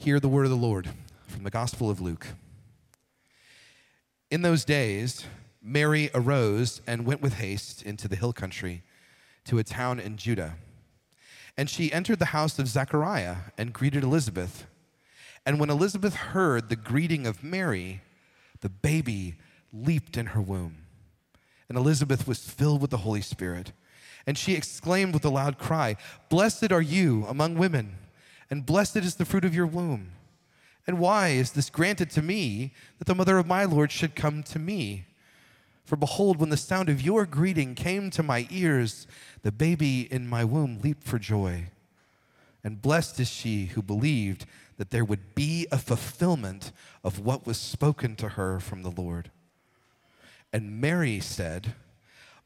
Hear the word of the Lord from the Gospel of Luke. In those days, Mary arose and went with haste into the hill country to a town in Judah. And she entered the house of Zechariah and greeted Elizabeth. And when Elizabeth heard the greeting of Mary, the baby leaped in her womb. And Elizabeth was filled with the Holy Spirit. And she exclaimed with a loud cry, Blessed are you among women and blessed is the fruit of your womb. And why is this granted to me that the mother of my Lord should come to me? For behold, when the sound of your greeting came to my ears, the baby in my womb leaped for joy. And blessed is she who believed that there would be a fulfillment of what was spoken to her from the Lord. And Mary said,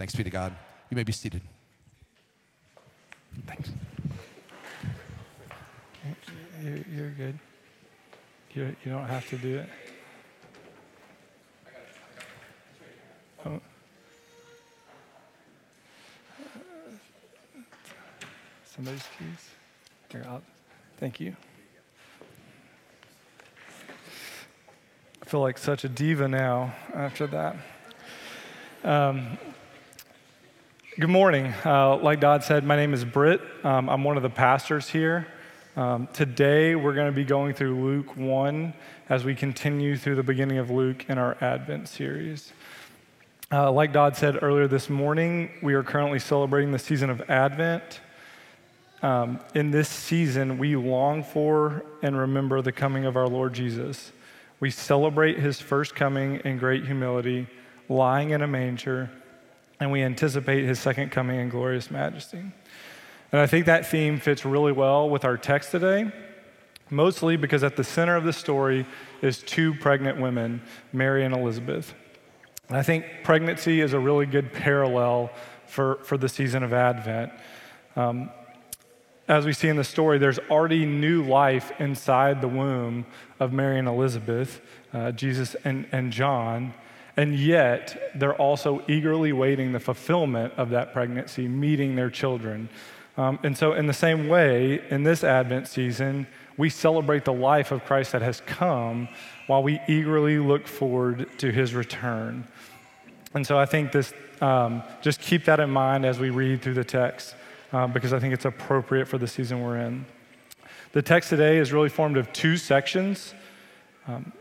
Thanks be to God. You may be seated. Thanks. You're good. You, don't have to do it. Oh. Somebody's keys? Here, I'll, thank you. I feel like such a diva now after that. Um, Good morning. Uh, like Dodd said, my name is Britt. Um, I'm one of the pastors here. Um, today, we're going to be going through Luke 1 as we continue through the beginning of Luke in our Advent series. Uh, like Dodd said earlier this morning, we are currently celebrating the season of Advent. Um, in this season, we long for and remember the coming of our Lord Jesus. We celebrate his first coming in great humility, lying in a manger and we anticipate his second coming in glorious majesty. And I think that theme fits really well with our text today, mostly because at the center of the story is two pregnant women, Mary and Elizabeth. And I think pregnancy is a really good parallel for, for the season of Advent. Um, as we see in the story, there's already new life inside the womb of Mary and Elizabeth, uh, Jesus and, and John. And yet, they're also eagerly waiting the fulfillment of that pregnancy, meeting their children. Um, and so, in the same way, in this Advent season, we celebrate the life of Christ that has come while we eagerly look forward to his return. And so, I think this, um, just keep that in mind as we read through the text, um, because I think it's appropriate for the season we're in. The text today is really formed of two sections. Um,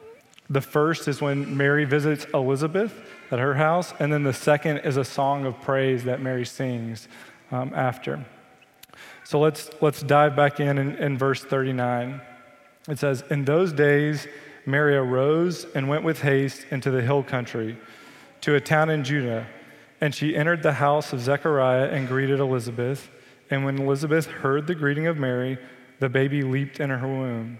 the first is when Mary visits Elizabeth at her house, and then the second is a song of praise that Mary sings um, after. So let's, let's dive back in, in in verse 39. It says, In those days, Mary arose and went with haste into the hill country to a town in Judah. And she entered the house of Zechariah and greeted Elizabeth. And when Elizabeth heard the greeting of Mary, the baby leaped in her womb.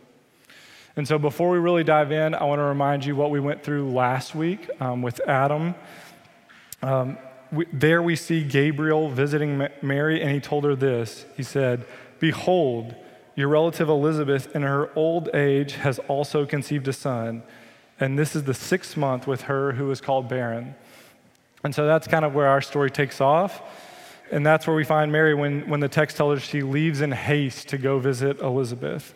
And so, before we really dive in, I want to remind you what we went through last week um, with Adam. Um, we, there we see Gabriel visiting Mary, and he told her this He said, Behold, your relative Elizabeth, in her old age, has also conceived a son, and this is the sixth month with her who is called barren. And so that's kind of where our story takes off. And that's where we find Mary when, when the text tells her she leaves in haste to go visit Elizabeth.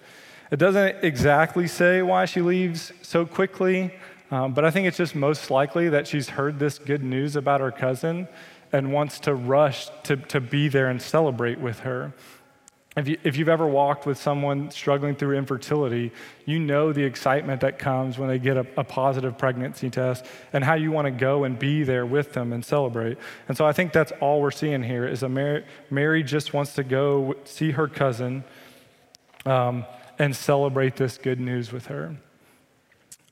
It doesn't exactly say why she leaves so quickly, um, but I think it's just most likely that she's heard this good news about her cousin and wants to rush to, to be there and celebrate with her. If, you, if you've ever walked with someone struggling through infertility, you know the excitement that comes when they get a, a positive pregnancy test and how you want to go and be there with them and celebrate. And so I think that's all we're seeing here is a Mary, Mary just wants to go see her cousin um, and celebrate this good news with her.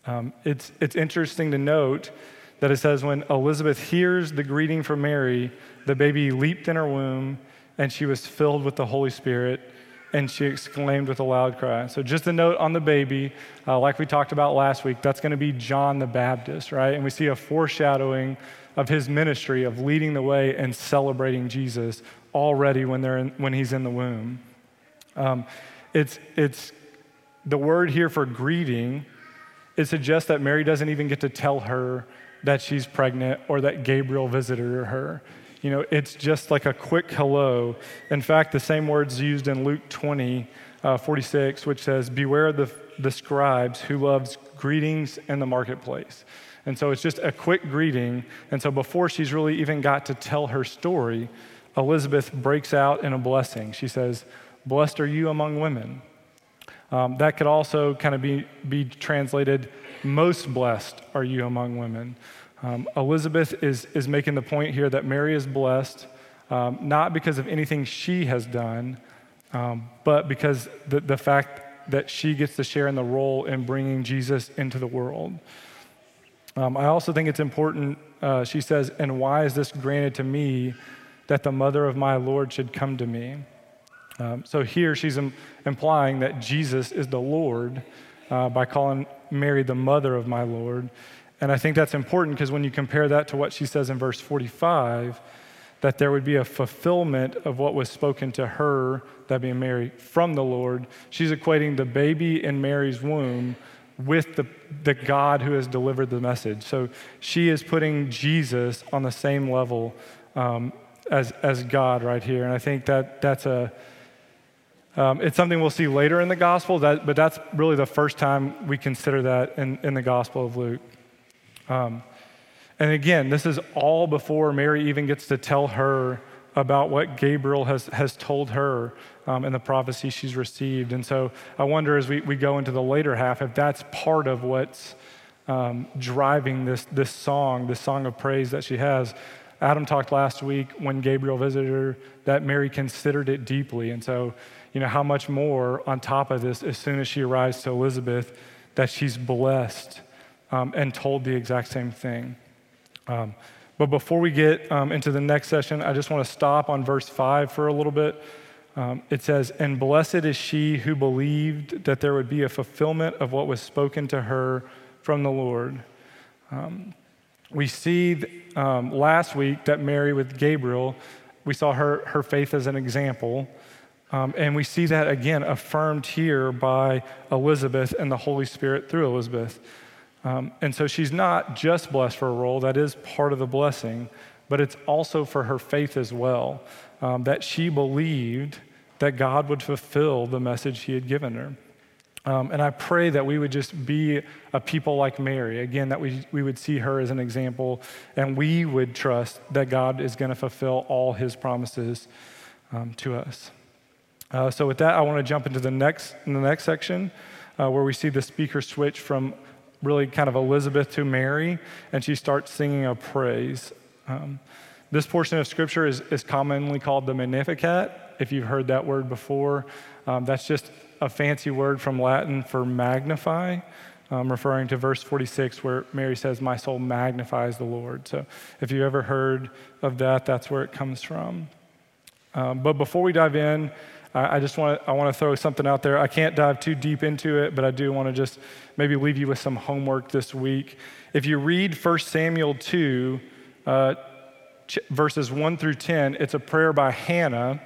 Um, it's, it's interesting to note that it says when Elizabeth hears the greeting from Mary, the baby leaped in her womb and she was filled with the Holy Spirit, and she exclaimed with a loud cry. So, just a note on the baby, uh, like we talked about last week, that's going to be John the Baptist, right? And we see a foreshadowing of his ministry of leading the way and celebrating Jesus already when, they're in, when he's in the womb. Um, it's, it's the word here for greeting, it suggests that Mary doesn't even get to tell her that she's pregnant or that Gabriel visited her. You know, it's just like a quick hello. In fact, the same words used in Luke 20, uh, 46, which says, Beware the, the scribes who loves greetings in the marketplace. And so it's just a quick greeting. And so before she's really even got to tell her story, Elizabeth breaks out in a blessing. She says, Blessed are you among women. Um, that could also kind of be, be translated, Most blessed are you among women. Um, Elizabeth is, is making the point here that Mary is blessed, um, not because of anything she has done, um, but because the, the fact that she gets to share in the role in bringing Jesus into the world. Um, I also think it's important, uh, she says, and why is this granted to me that the mother of my Lord should come to me? Um, so here she's Im- implying that Jesus is the Lord uh, by calling Mary the mother of my Lord. And I think that's important because when you compare that to what she says in verse 45, that there would be a fulfillment of what was spoken to her, that being Mary, from the Lord. She's equating the baby in Mary's womb with the, the God who has delivered the message. So she is putting Jesus on the same level um, as, as God right here. And I think that that's a, um, it's something we'll see later in the gospel, that, but that's really the first time we consider that in, in the gospel of Luke. Um, and again, this is all before Mary even gets to tell her about what Gabriel has, has told her um, and the prophecy she's received. And so I wonder as we, we go into the later half if that's part of what's um, driving this, this song, this song of praise that she has. Adam talked last week when Gabriel visited her that Mary considered it deeply. And so, you know, how much more on top of this, as soon as she arrives to Elizabeth, that she's blessed um, and told the exact same thing. Um, but before we get um, into the next session, I just want to stop on verse 5 for a little bit. Um, it says, And blessed is she who believed that there would be a fulfillment of what was spoken to her from the Lord. Um, we see um, last week that Mary with Gabriel, we saw her, her faith as an example. Um, and we see that again affirmed here by Elizabeth and the Holy Spirit through Elizabeth. Um, and so she's not just blessed for a role, that is part of the blessing, but it's also for her faith as well, um, that she believed that God would fulfill the message he had given her. Um, and I pray that we would just be a people like Mary. Again, that we, we would see her as an example and we would trust that God is going to fulfill all his promises um, to us. Uh, so, with that, I want to jump into the next, in the next section uh, where we see the speaker switch from really kind of Elizabeth to Mary, and she starts singing a praise. Um, this portion of scripture is, is commonly called the Magnificat, if you've heard that word before. Um, that's just a fancy word from Latin for magnify, um, referring to verse 46 where Mary says, My soul magnifies the Lord. So if you've ever heard of that, that's where it comes from. Um, but before we dive in, I, just want to I want to throw something out there. I can't dive too deep into it, but I do want to just maybe leave you with some homework this week. If you read 1 Samuel 2, uh, ch- verses 1 through 10, it's a prayer by Hannah.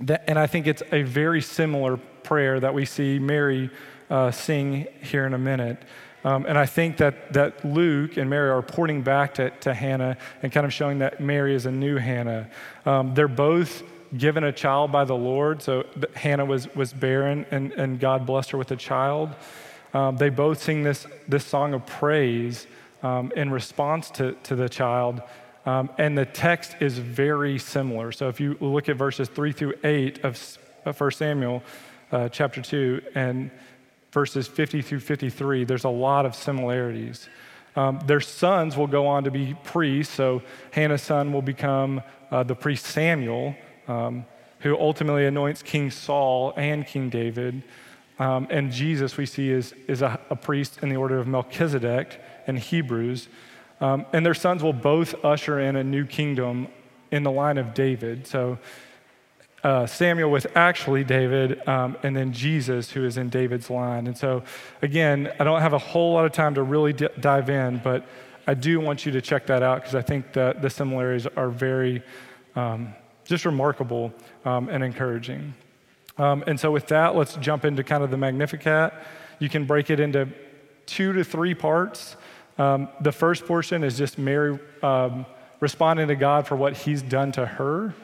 That, and I think it's a very similar prayer that we see Mary uh, sing here in a minute. Um, and I think that, that Luke and Mary are pointing back to, to Hannah and kind of showing that Mary is a new Hannah. Um, they're both given a child by the Lord. So Hannah was, was barren, and, and God blessed her with a child. Um, they both sing this, this song of praise um, in response to, to the child. Um, and the text is very similar. So if you look at verses 3 through 8 of 1 Samuel uh, chapter 2 and verses 50 through 53, there's a lot of similarities. Um, their sons will go on to be priests. So Hannah's son will become uh, the priest Samuel, um, who ultimately anoints King Saul and King David. Um, and Jesus, we see, is, is a, a, priest in the order of Melchizedek in Hebrews. Um, and their sons will both usher in a new kingdom in the line of David. So uh, Samuel was actually David, um, and then Jesus, who is in David's line. And so, again, I don't have a whole lot of time to really d- dive in, but I do want you to check that out because I think that the similarities are very um, just remarkable um, and encouraging. Um, and so, with that, let's jump into kind of the Magnificat. You can break it into two to three parts. Um, the first portion is just Mary um, responding to God for what he's done to her.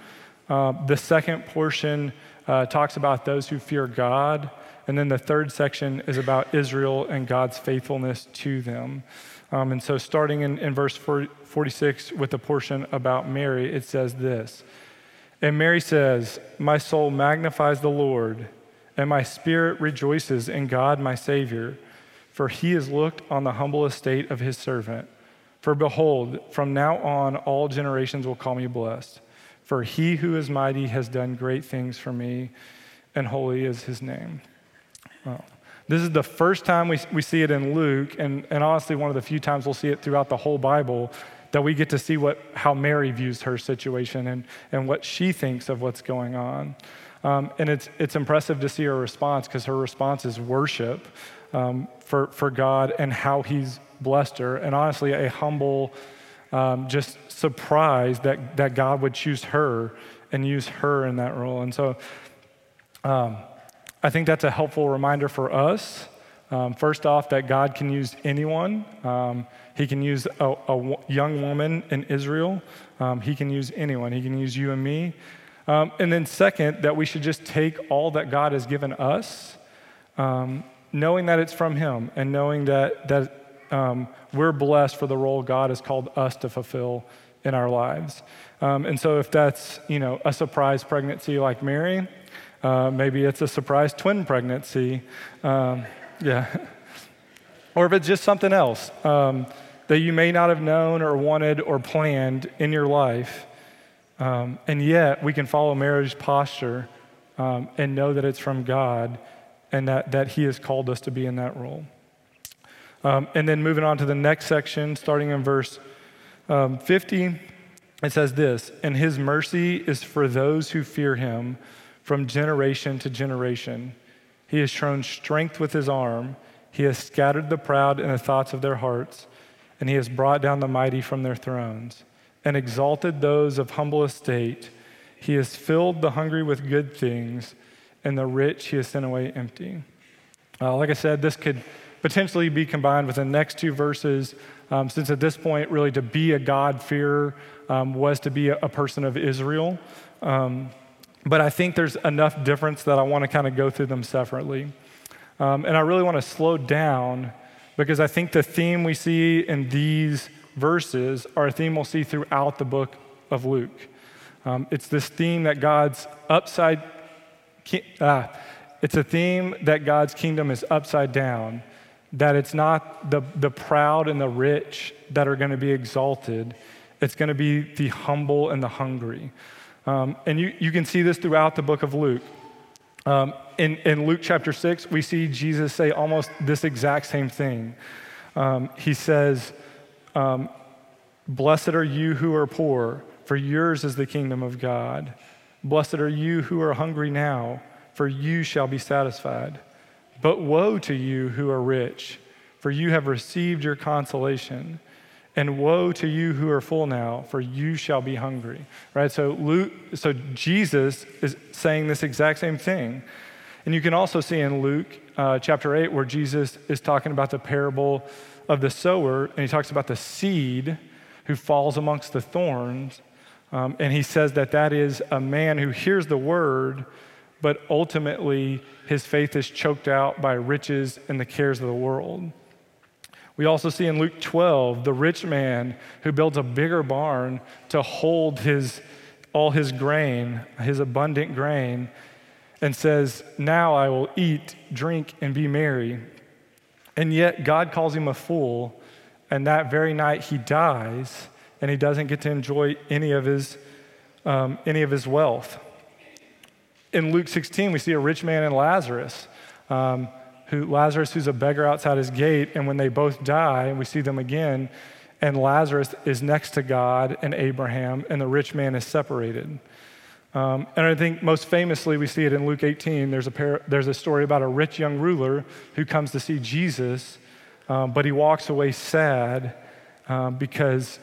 Uh, the second portion uh, talks about those who fear God. And then the third section is about Israel and God's faithfulness to them. Um, and so, starting in, in verse 46 with the portion about Mary, it says this and Mary says, My soul magnifies the Lord, and my spirit rejoices in God my Savior, for he has looked on the humble estate of his servant. For behold, from now on all generations will call me blessed. For he who is mighty has done great things for me, and holy is his name. Well, this is the first time we, we see it in Luke, and, and honestly, one of the few times we'll see it throughout the whole Bible that we get to see what, how Mary views her situation and, and what she thinks of what's going on. Um, and it's, it's impressive to see her response because her response is worship um, for, for God and how He's blessed her. And honestly, a humble, um, just surprise that, that God would choose her and use her in that role. And so um, I think that's a helpful reminder for us. Um, first off, that God can use anyone. He can use a, a young woman in Israel. Um, he can use anyone. He can use you and me. Um, and then, second, that we should just take all that God has given us, um, knowing that it's from Him and knowing that, that um, we're blessed for the role God has called us to fulfill in our lives. Um, and so, if that's you know a surprise pregnancy like Mary, uh, maybe it's a surprise twin pregnancy. Um, yeah. or if it's just something else. Um, that you may not have known or wanted or planned in your life. Um, and yet, we can follow Mary's posture um, and know that it's from God and that, that He has called us to be in that role. Um, and then moving on to the next section, starting in verse um, 50, it says this And His mercy is for those who fear Him from generation to generation. He has shown strength with His arm, He has scattered the proud in the thoughts of their hearts and he has brought down the mighty from their thrones and exalted those of humble estate. He has filled the hungry with good things, and the rich he has sent away empty. Uh, like I said, this could potentially be combined with the next two verses, um, since at this point, really, to be a God-fearer um, was to be a, a, person of Israel. Um, but I think there's enough difference that I want to kind of go through them separately. Um, and I really want to slow down because I think the theme we see in these verses are a theme we'll see throughout the book of Luke. Um, it's this theme that God's upside, ah, it's a theme that God's kingdom is upside down, that it's not the, the proud and the rich that are going to be exalted, it's going to be the humble and the hungry. Um, and you, you can see this throughout the book of Luke. Um, in, in Luke chapter 6, we see Jesus say almost this exact same thing. Um, he says, um, Blessed are you who are poor, for yours is the kingdom of God. Blessed are you who are hungry now, for you shall be satisfied. But woe to you who are rich, for you have received your consolation. And woe to you who are full now, for you shall be hungry. Right? So Luke, so Jesus is saying this exact same thing. And you can also see in Luke uh, chapter 8, where Jesus is talking about the parable of the sower, and he talks about the seed who falls amongst the thorns. Um, and he says that that is a man who hears the word, but ultimately his faith is choked out by riches and the cares of the world. We also see in Luke 12 the rich man who builds a bigger barn to hold his, all his grain, his abundant grain, and says, Now I will eat, drink, and be merry. And yet God calls him a fool, and that very night he dies, and he doesn't get to enjoy any of his, um, any of his wealth. In Luke 16, we see a rich man and Lazarus. Um, who Lazarus, who's a beggar outside his gate, and when they both die, and we see them again, and Lazarus is next to God and Abraham, and the rich man is separated. Um, and I think most famously, we see it in Luke 18. There's a, par- there's a story about a rich young ruler who comes to see Jesus, um, but he walks away sad um, because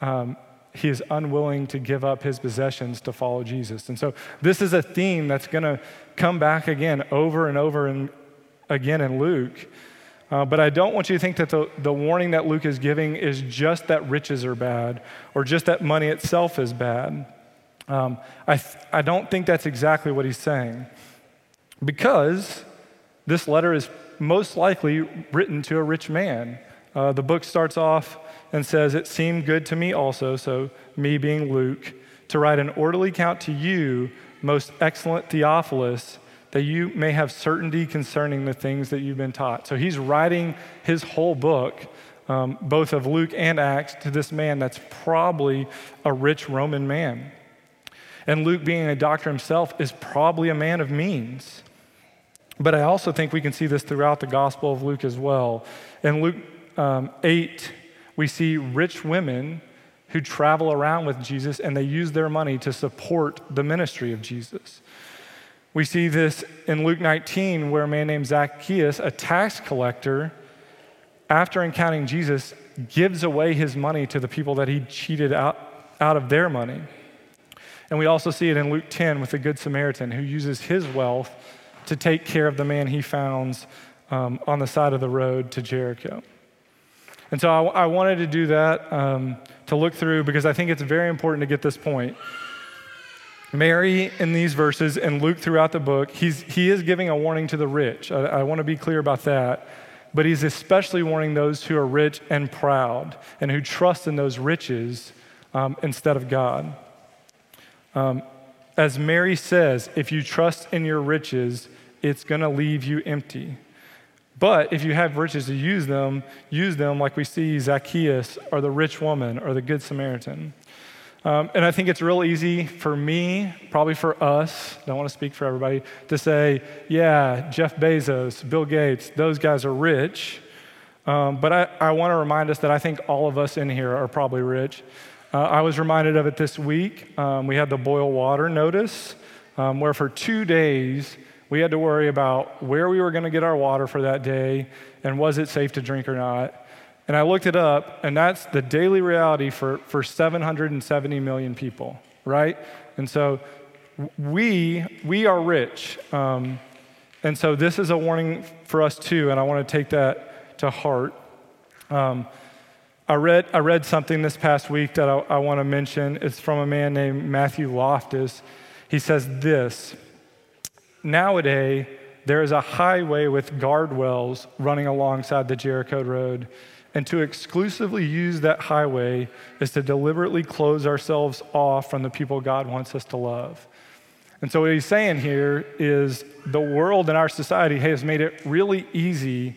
um, he is unwilling to give up his possessions to follow Jesus. And so, this is a theme that's going to come back again over and over and again in Luke. Uh, but I don't want you to think that the, the warning that Luke is giving is just that riches are bad or just that money itself is bad. Um, I, th- I don't think that's exactly what he's saying. Because this letter is most likely written to a rich man. Uh, the book starts off and says, It seemed good to me also, so me being Luke, to write an orderly account to you, most excellent Theophilus, that you may have certainty concerning the things that you've been taught. So he's writing his whole book, um, both of Luke and Acts, to this man that's probably a rich Roman man. And Luke, being a doctor himself, is probably a man of means. But I also think we can see this throughout the Gospel of Luke as well. In Luke um, 8, we see rich women who travel around with Jesus and they use their money to support the ministry of Jesus. We see this in Luke 19, where a man named Zacchaeus, a tax collector, after encountering Jesus, gives away his money to the people that he cheated out, out of their money. And we also see it in Luke 10 with the Good Samaritan who uses his wealth to take care of the man he founds um, on the side of the road to Jericho. And so I, I wanted to do that um, to look through because I think it's very important to get this point. Mary, in these verses, and Luke throughout the book, he's, he is giving a warning to the rich. I, I want to be clear about that. But he's especially warning those who are rich and proud and who trust in those riches um, instead of God. Um, as Mary says, if you trust in your riches, it's going to leave you empty. But if you have riches to use them, use them like we see Zacchaeus or the rich woman or the Good Samaritan. Um, and I think it's real easy for me, probably for us, don't want to speak for everybody, to say, yeah, Jeff Bezos, Bill Gates, those guys are rich. Um, but I, I want to remind us that I think all of us in here are probably rich. Uh, I was reminded of it this week. Um, we had the boil water notice, um, where for two days we had to worry about where we were going to get our water for that day and was it safe to drink or not. And I looked it up, and that's the daily reality for, for 770 million people, right? And so we, we are rich. Um, and so this is a warning for us too, and I want to take that to heart. Um, I read, I read something this past week that I, I want to mention. It's from a man named Matthew Loftus. He says this Nowadays, there is a highway with guardrails running alongside the Jericho Road. And to exclusively use that highway is to deliberately close ourselves off from the people God wants us to love. And so, what he's saying here is the world and our society has made it really easy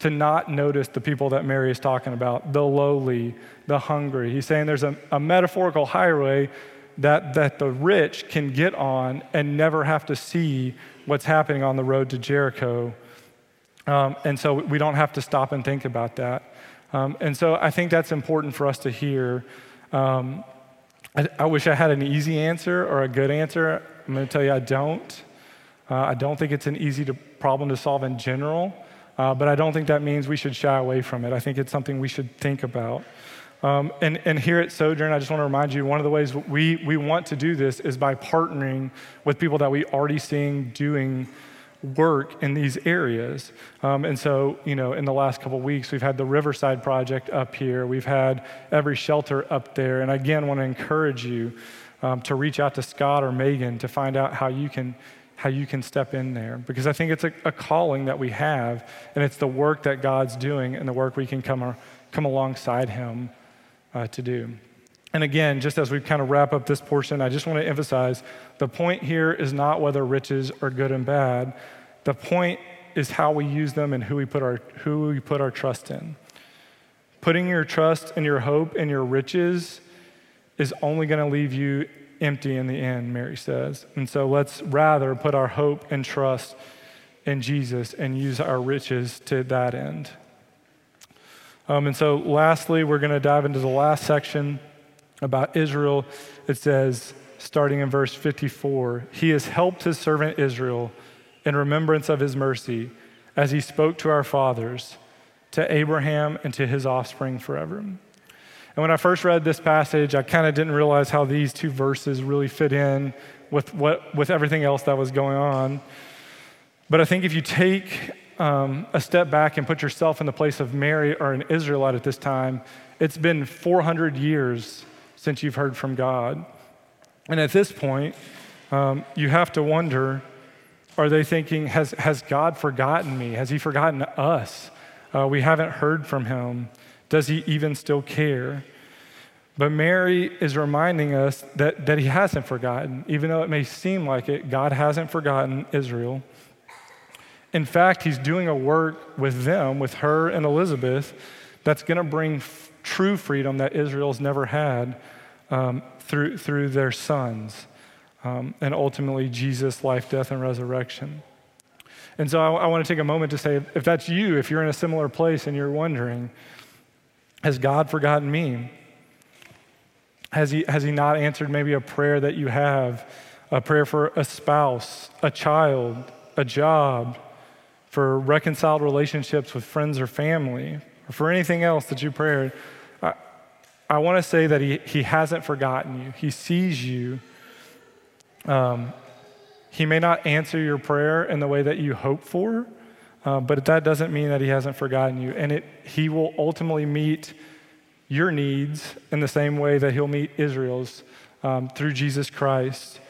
to not notice the people that Mary is talking about the lowly, the hungry. He's saying there's a, a, metaphorical highway that, that the rich can get on and never have to see what's happening on the road to Jericho. Um, and so we don't have to stop and think about that. Um, and so I think that's important for us to hear. Um, I, I, wish I had an easy answer or a good answer. I'm going to tell you I don't. Uh, I don't think it's an easy to, problem to solve in general. Uh, but I don't think that means we should shy away from it. I think it's something we should think about. Um, and, and here at Sojourn, I just want to remind you one of the ways we, we want to do this is by partnering with people that we already seeing doing work in these areas. Um, and so, you know, in the last couple weeks, we've had the Riverside Project up here, we've had every shelter up there. And again, want to encourage you um, to reach out to Scott or Megan to find out how you can. How you can step in there because I think it's a, a calling that we have, and it's the work that God's doing and the work we can come, come alongside Him uh, to do. And again, just as we kind of wrap up this portion, I just want to emphasize the point here is not whether riches are good and bad. The point is how we use them and who we put our, who we put our trust in. Putting your trust and your hope in your riches is only going to leave you empty in the end, Mary says. And so let's rather put our hope and trust in Jesus and use our riches to that end. Um, and so, lastly, we're going to dive into the last section about Israel, it says, starting in verse 54, He has helped His servant Israel in remembrance of His mercy, as He spoke to our fathers, to Abraham, and to his offspring forever. And when I first read this passage, I kind of didn't realize how these two verses really fit in with, what, with everything else that was going on. But I think if you take um, a step back and put yourself in the place of Mary or an Israelite at this time, it's been 400 years since you've heard from God. And at this point, um, you have to wonder are they thinking, has, has God forgotten me? Has he forgotten us? Uh, we haven't heard from him. Does he even still care? But Mary is reminding us that, that he hasn't forgotten. Even though it may seem like it, God hasn't forgotten Israel. In fact, he's doing a work with them, with her and Elizabeth, that's going to bring true freedom that Israel's never had um, through, through their sons, um, and ultimately Jesus' life, death, and resurrection. And so I, I want to take a moment to say if that's you, if you're in a similar place and you're wondering, has God forgotten me? Has he, has he not answered maybe a prayer that you have, a prayer for a spouse, a child, a job, for reconciled relationships with friends or family, or for anything else that you prayed? I want to say that he, he hasn't forgotten you. He sees you. Um, he may not answer your prayer in the way that you hope for, uh, but that doesn't mean that he hasn't forgotten you. And it, he will ultimately meet your needs in the same way that he'll meet Israel's um, through Jesus Christ.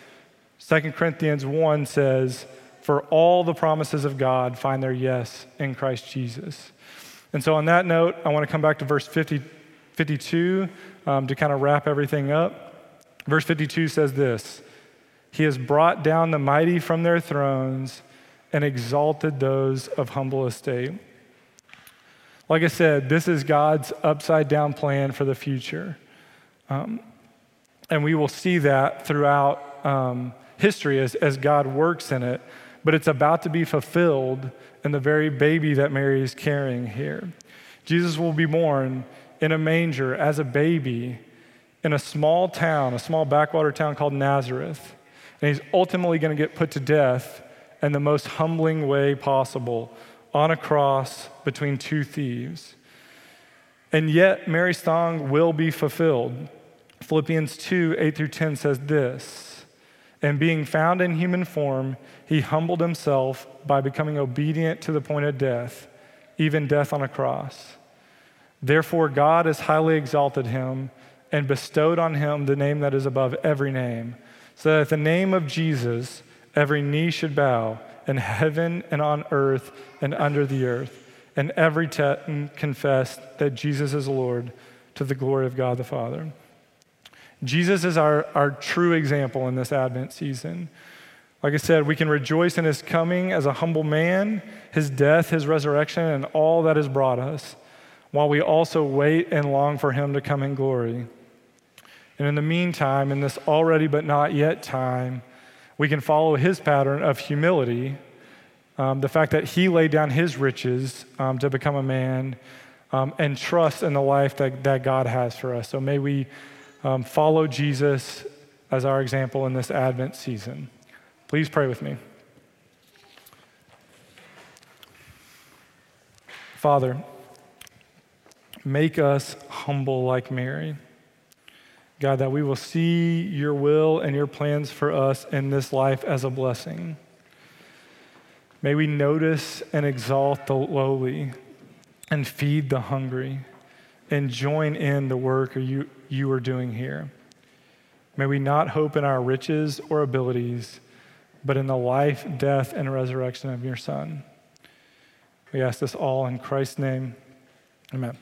2 Corinthians 1 says, For all the promises of God find their yes in Christ Jesus. And so, on that note, I want to come back to verse 50. 52 um, to kind of wrap everything up. Verse 52 says this He has brought down the mighty from their thrones and exalted those of humble estate. Like I said, this is God's upside down plan for the future. Um, and we will see that throughout um, history as, as God works in it. But it's about to be fulfilled in the very baby that Mary is carrying here. Jesus will be born in a manger as a baby in a small town, a small backwater town called Nazareth. And he's ultimately going to get put to death in the most humbling way possible on a cross between two thieves. And yet, Mary's song will be fulfilled. Philippians 2 8 through 10 says this And being found in human form, he humbled himself by becoming obedient to the point of death, even death on a cross. Therefore, God has highly exalted him and bestowed on him the name that is above every name, so that at the name of Jesus, every knee should bow in heaven and on earth and under the earth, and every tongue confess that Jesus is Lord to the glory of God the Father. Jesus is our, our true example in this Advent season. Like I said, we can rejoice in his coming as a humble man, his death, his resurrection, and all that has brought us while we also wait and long for him to come in glory. And in the meantime, in this already but not yet time, we can follow his pattern of humility, um, the fact that he laid down his riches um, to become a man, um, and trust in the life that, that God has for us. So may we um, follow Jesus as our example in this Advent season. Please pray with me. Father, Make us humble like Mary. God, that we will see your will and your plans for us in this life as a blessing. May we notice and exalt the lowly and feed the hungry and join in the work you, you are doing here. May we not hope in our riches or abilities, but in the life, death, and resurrection of your Son. We ask this all in Christ's name. Amen.